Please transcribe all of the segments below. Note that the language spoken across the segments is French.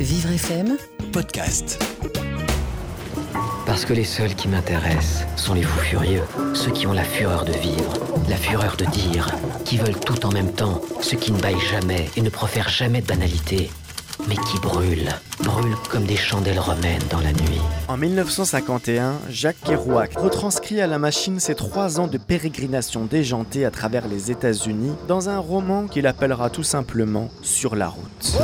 Vivre FM Podcast. Parce que les seuls qui m'intéressent sont les fous furieux, ceux qui ont la fureur de vivre, la fureur de dire, qui veulent tout en même temps, ceux qui ne baillent jamais et ne profèrent jamais de banalité, mais qui brûlent, brûlent comme des chandelles romaines dans la nuit. En 1951, Jacques Kerouac retranscrit à la machine ses trois ans de pérégrination déjantée à travers les États-Unis dans un roman qu'il appellera tout simplement Sur la route.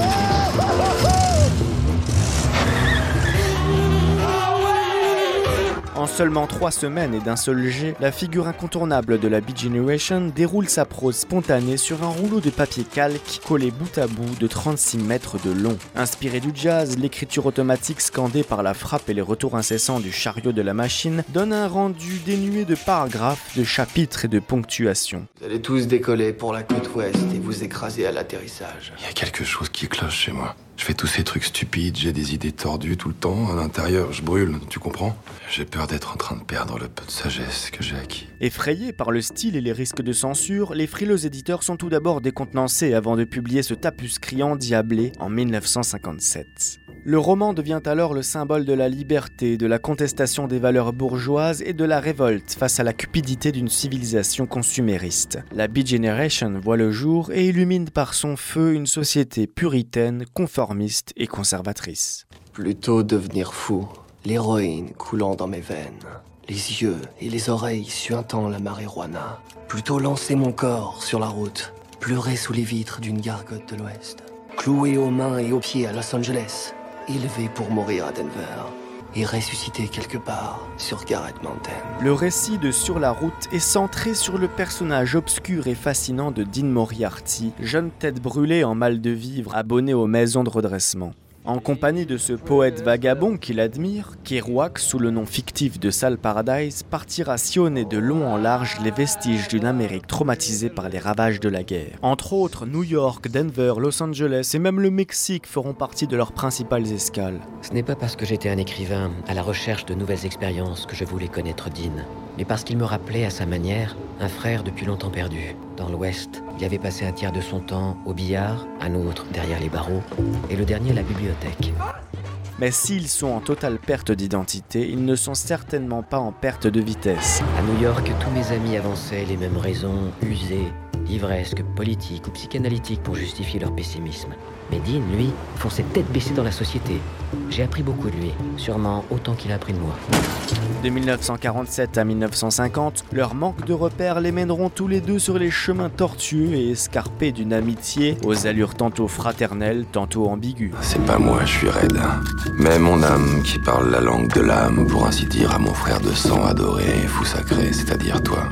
Seulement trois semaines et d'un seul jet, la figure incontournable de la Beat Generation déroule sa prose spontanée sur un rouleau de papier calque collé bout à bout de 36 mètres de long. Inspiré du jazz, l'écriture automatique scandée par la frappe et les retours incessants du chariot de la machine donne un rendu dénué de paragraphes, de chapitres et de ponctuation. Vous allez tous décoller pour la côte ouest et vous écraser à l'atterrissage. Il y a quelque chose qui cloche chez moi. Je fais tous ces trucs stupides, j'ai des idées tordues tout le temps. À l'intérieur, je brûle, tu comprends? J'ai peur d'être en train de perdre le peu de sagesse que j'ai acquis. Effrayés par le style et les risques de censure, les frileux éditeurs sont tout d'abord décontenancés avant de publier ce tapuscrit endiablé en 1957. Le roman devient alors le symbole de la liberté, de la contestation des valeurs bourgeoises et de la révolte face à la cupidité d'une civilisation consumériste. La Beat Generation voit le jour et illumine par son feu une société puritaine, conformiste et conservatrice. Plutôt devenir fou, l'héroïne coulant dans mes veines, les yeux et les oreilles suintant la marijuana. Plutôt lancer mon corps sur la route, pleurer sous les vitres d'une gargote de l'Ouest, cloué aux mains et aux pieds à Los Angeles, élevé pour mourir à Denver et ressuscité quelque part sur Garrett Mountain. Le récit de Sur la route est centré sur le personnage obscur et fascinant de Dean Moriarty, jeune tête brûlée en mal de vivre, abonné aux maisons de redressement. En compagnie de ce poète vagabond qu'il admire, Kerouac, sous le nom fictif de Sal Paradise, partira sillonner de long en large les vestiges d'une Amérique traumatisée par les ravages de la guerre. Entre autres, New York, Denver, Los Angeles et même le Mexique feront partie de leurs principales escales. Ce n'est pas parce que j'étais un écrivain à la recherche de nouvelles expériences que je voulais connaître Dean, mais parce qu'il me rappelait à sa manière un frère depuis longtemps perdu. Dans l'Ouest, il avait passé un tiers de son temps au billard, un autre derrière les barreaux, et le dernier à la bibliothèque. Mais s'ils sont en totale perte d'identité, ils ne sont certainement pas en perte de vitesse. À New York, tous mes amis avançaient les mêmes raisons usées, livresques, politiques ou psychanalytiques pour justifier leur pessimisme. Mais Dean, lui, fonçait tête baissée dans la société. J'ai appris beaucoup de lui, sûrement autant qu'il a appris de moi. De 1947 à 1950, leur manque de repères les mèneront tous les deux sur les chemins tortueux et escarpés d'une amitié aux allures tantôt fraternelles, tantôt ambiguës. C'est pas moi, je suis raide. Mais mon âme qui parle la langue de l'âme, pour ainsi dire, à mon frère de sang adoré et fou sacré, c'est-à-dire toi.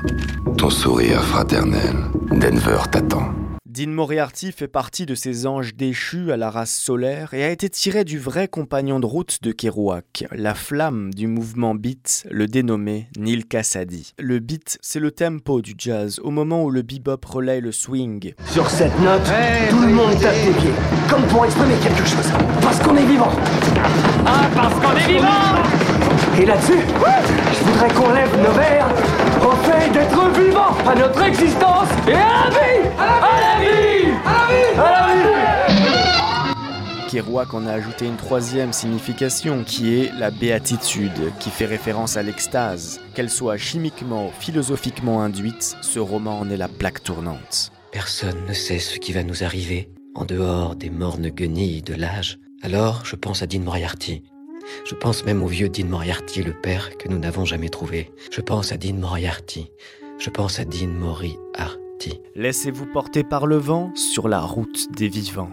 Ton sourire fraternel, Denver t'attend. Dean Moriarty fait partie de ces anges déchus à la race solaire et a été tiré du vrai compagnon de route de Kerouac, la flamme du mouvement beat, le dénommé Neil Cassady. Le beat, c'est le tempo du jazz, au moment où le bebop relaye le swing. Sur cette note, tout le monde tape des pieds, comme pour exprimer quelque chose, parce qu'on est vivant. Ah, parce qu'on est vivant Et là-dessus, je voudrais qu'on lève nos verres au fait d'être vivant, à notre existence et à la vie À la vie À la vie À la vie Kerouac en a ajouté une troisième signification qui est la béatitude, qui fait référence à l'extase. Qu'elle soit chimiquement ou philosophiquement induite, ce roman en est la plaque tournante. Personne ne sait ce qui va nous arriver, en dehors des mornes guenilles de l'âge. Alors, je pense à Dean Moriarty. Je pense même au vieux Dean Moriarty, le père que nous n'avons jamais trouvé. Je pense à Dean Moriarty. Je pense à Dean Moriarty. Laissez-vous porter par le vent sur la route des vivants.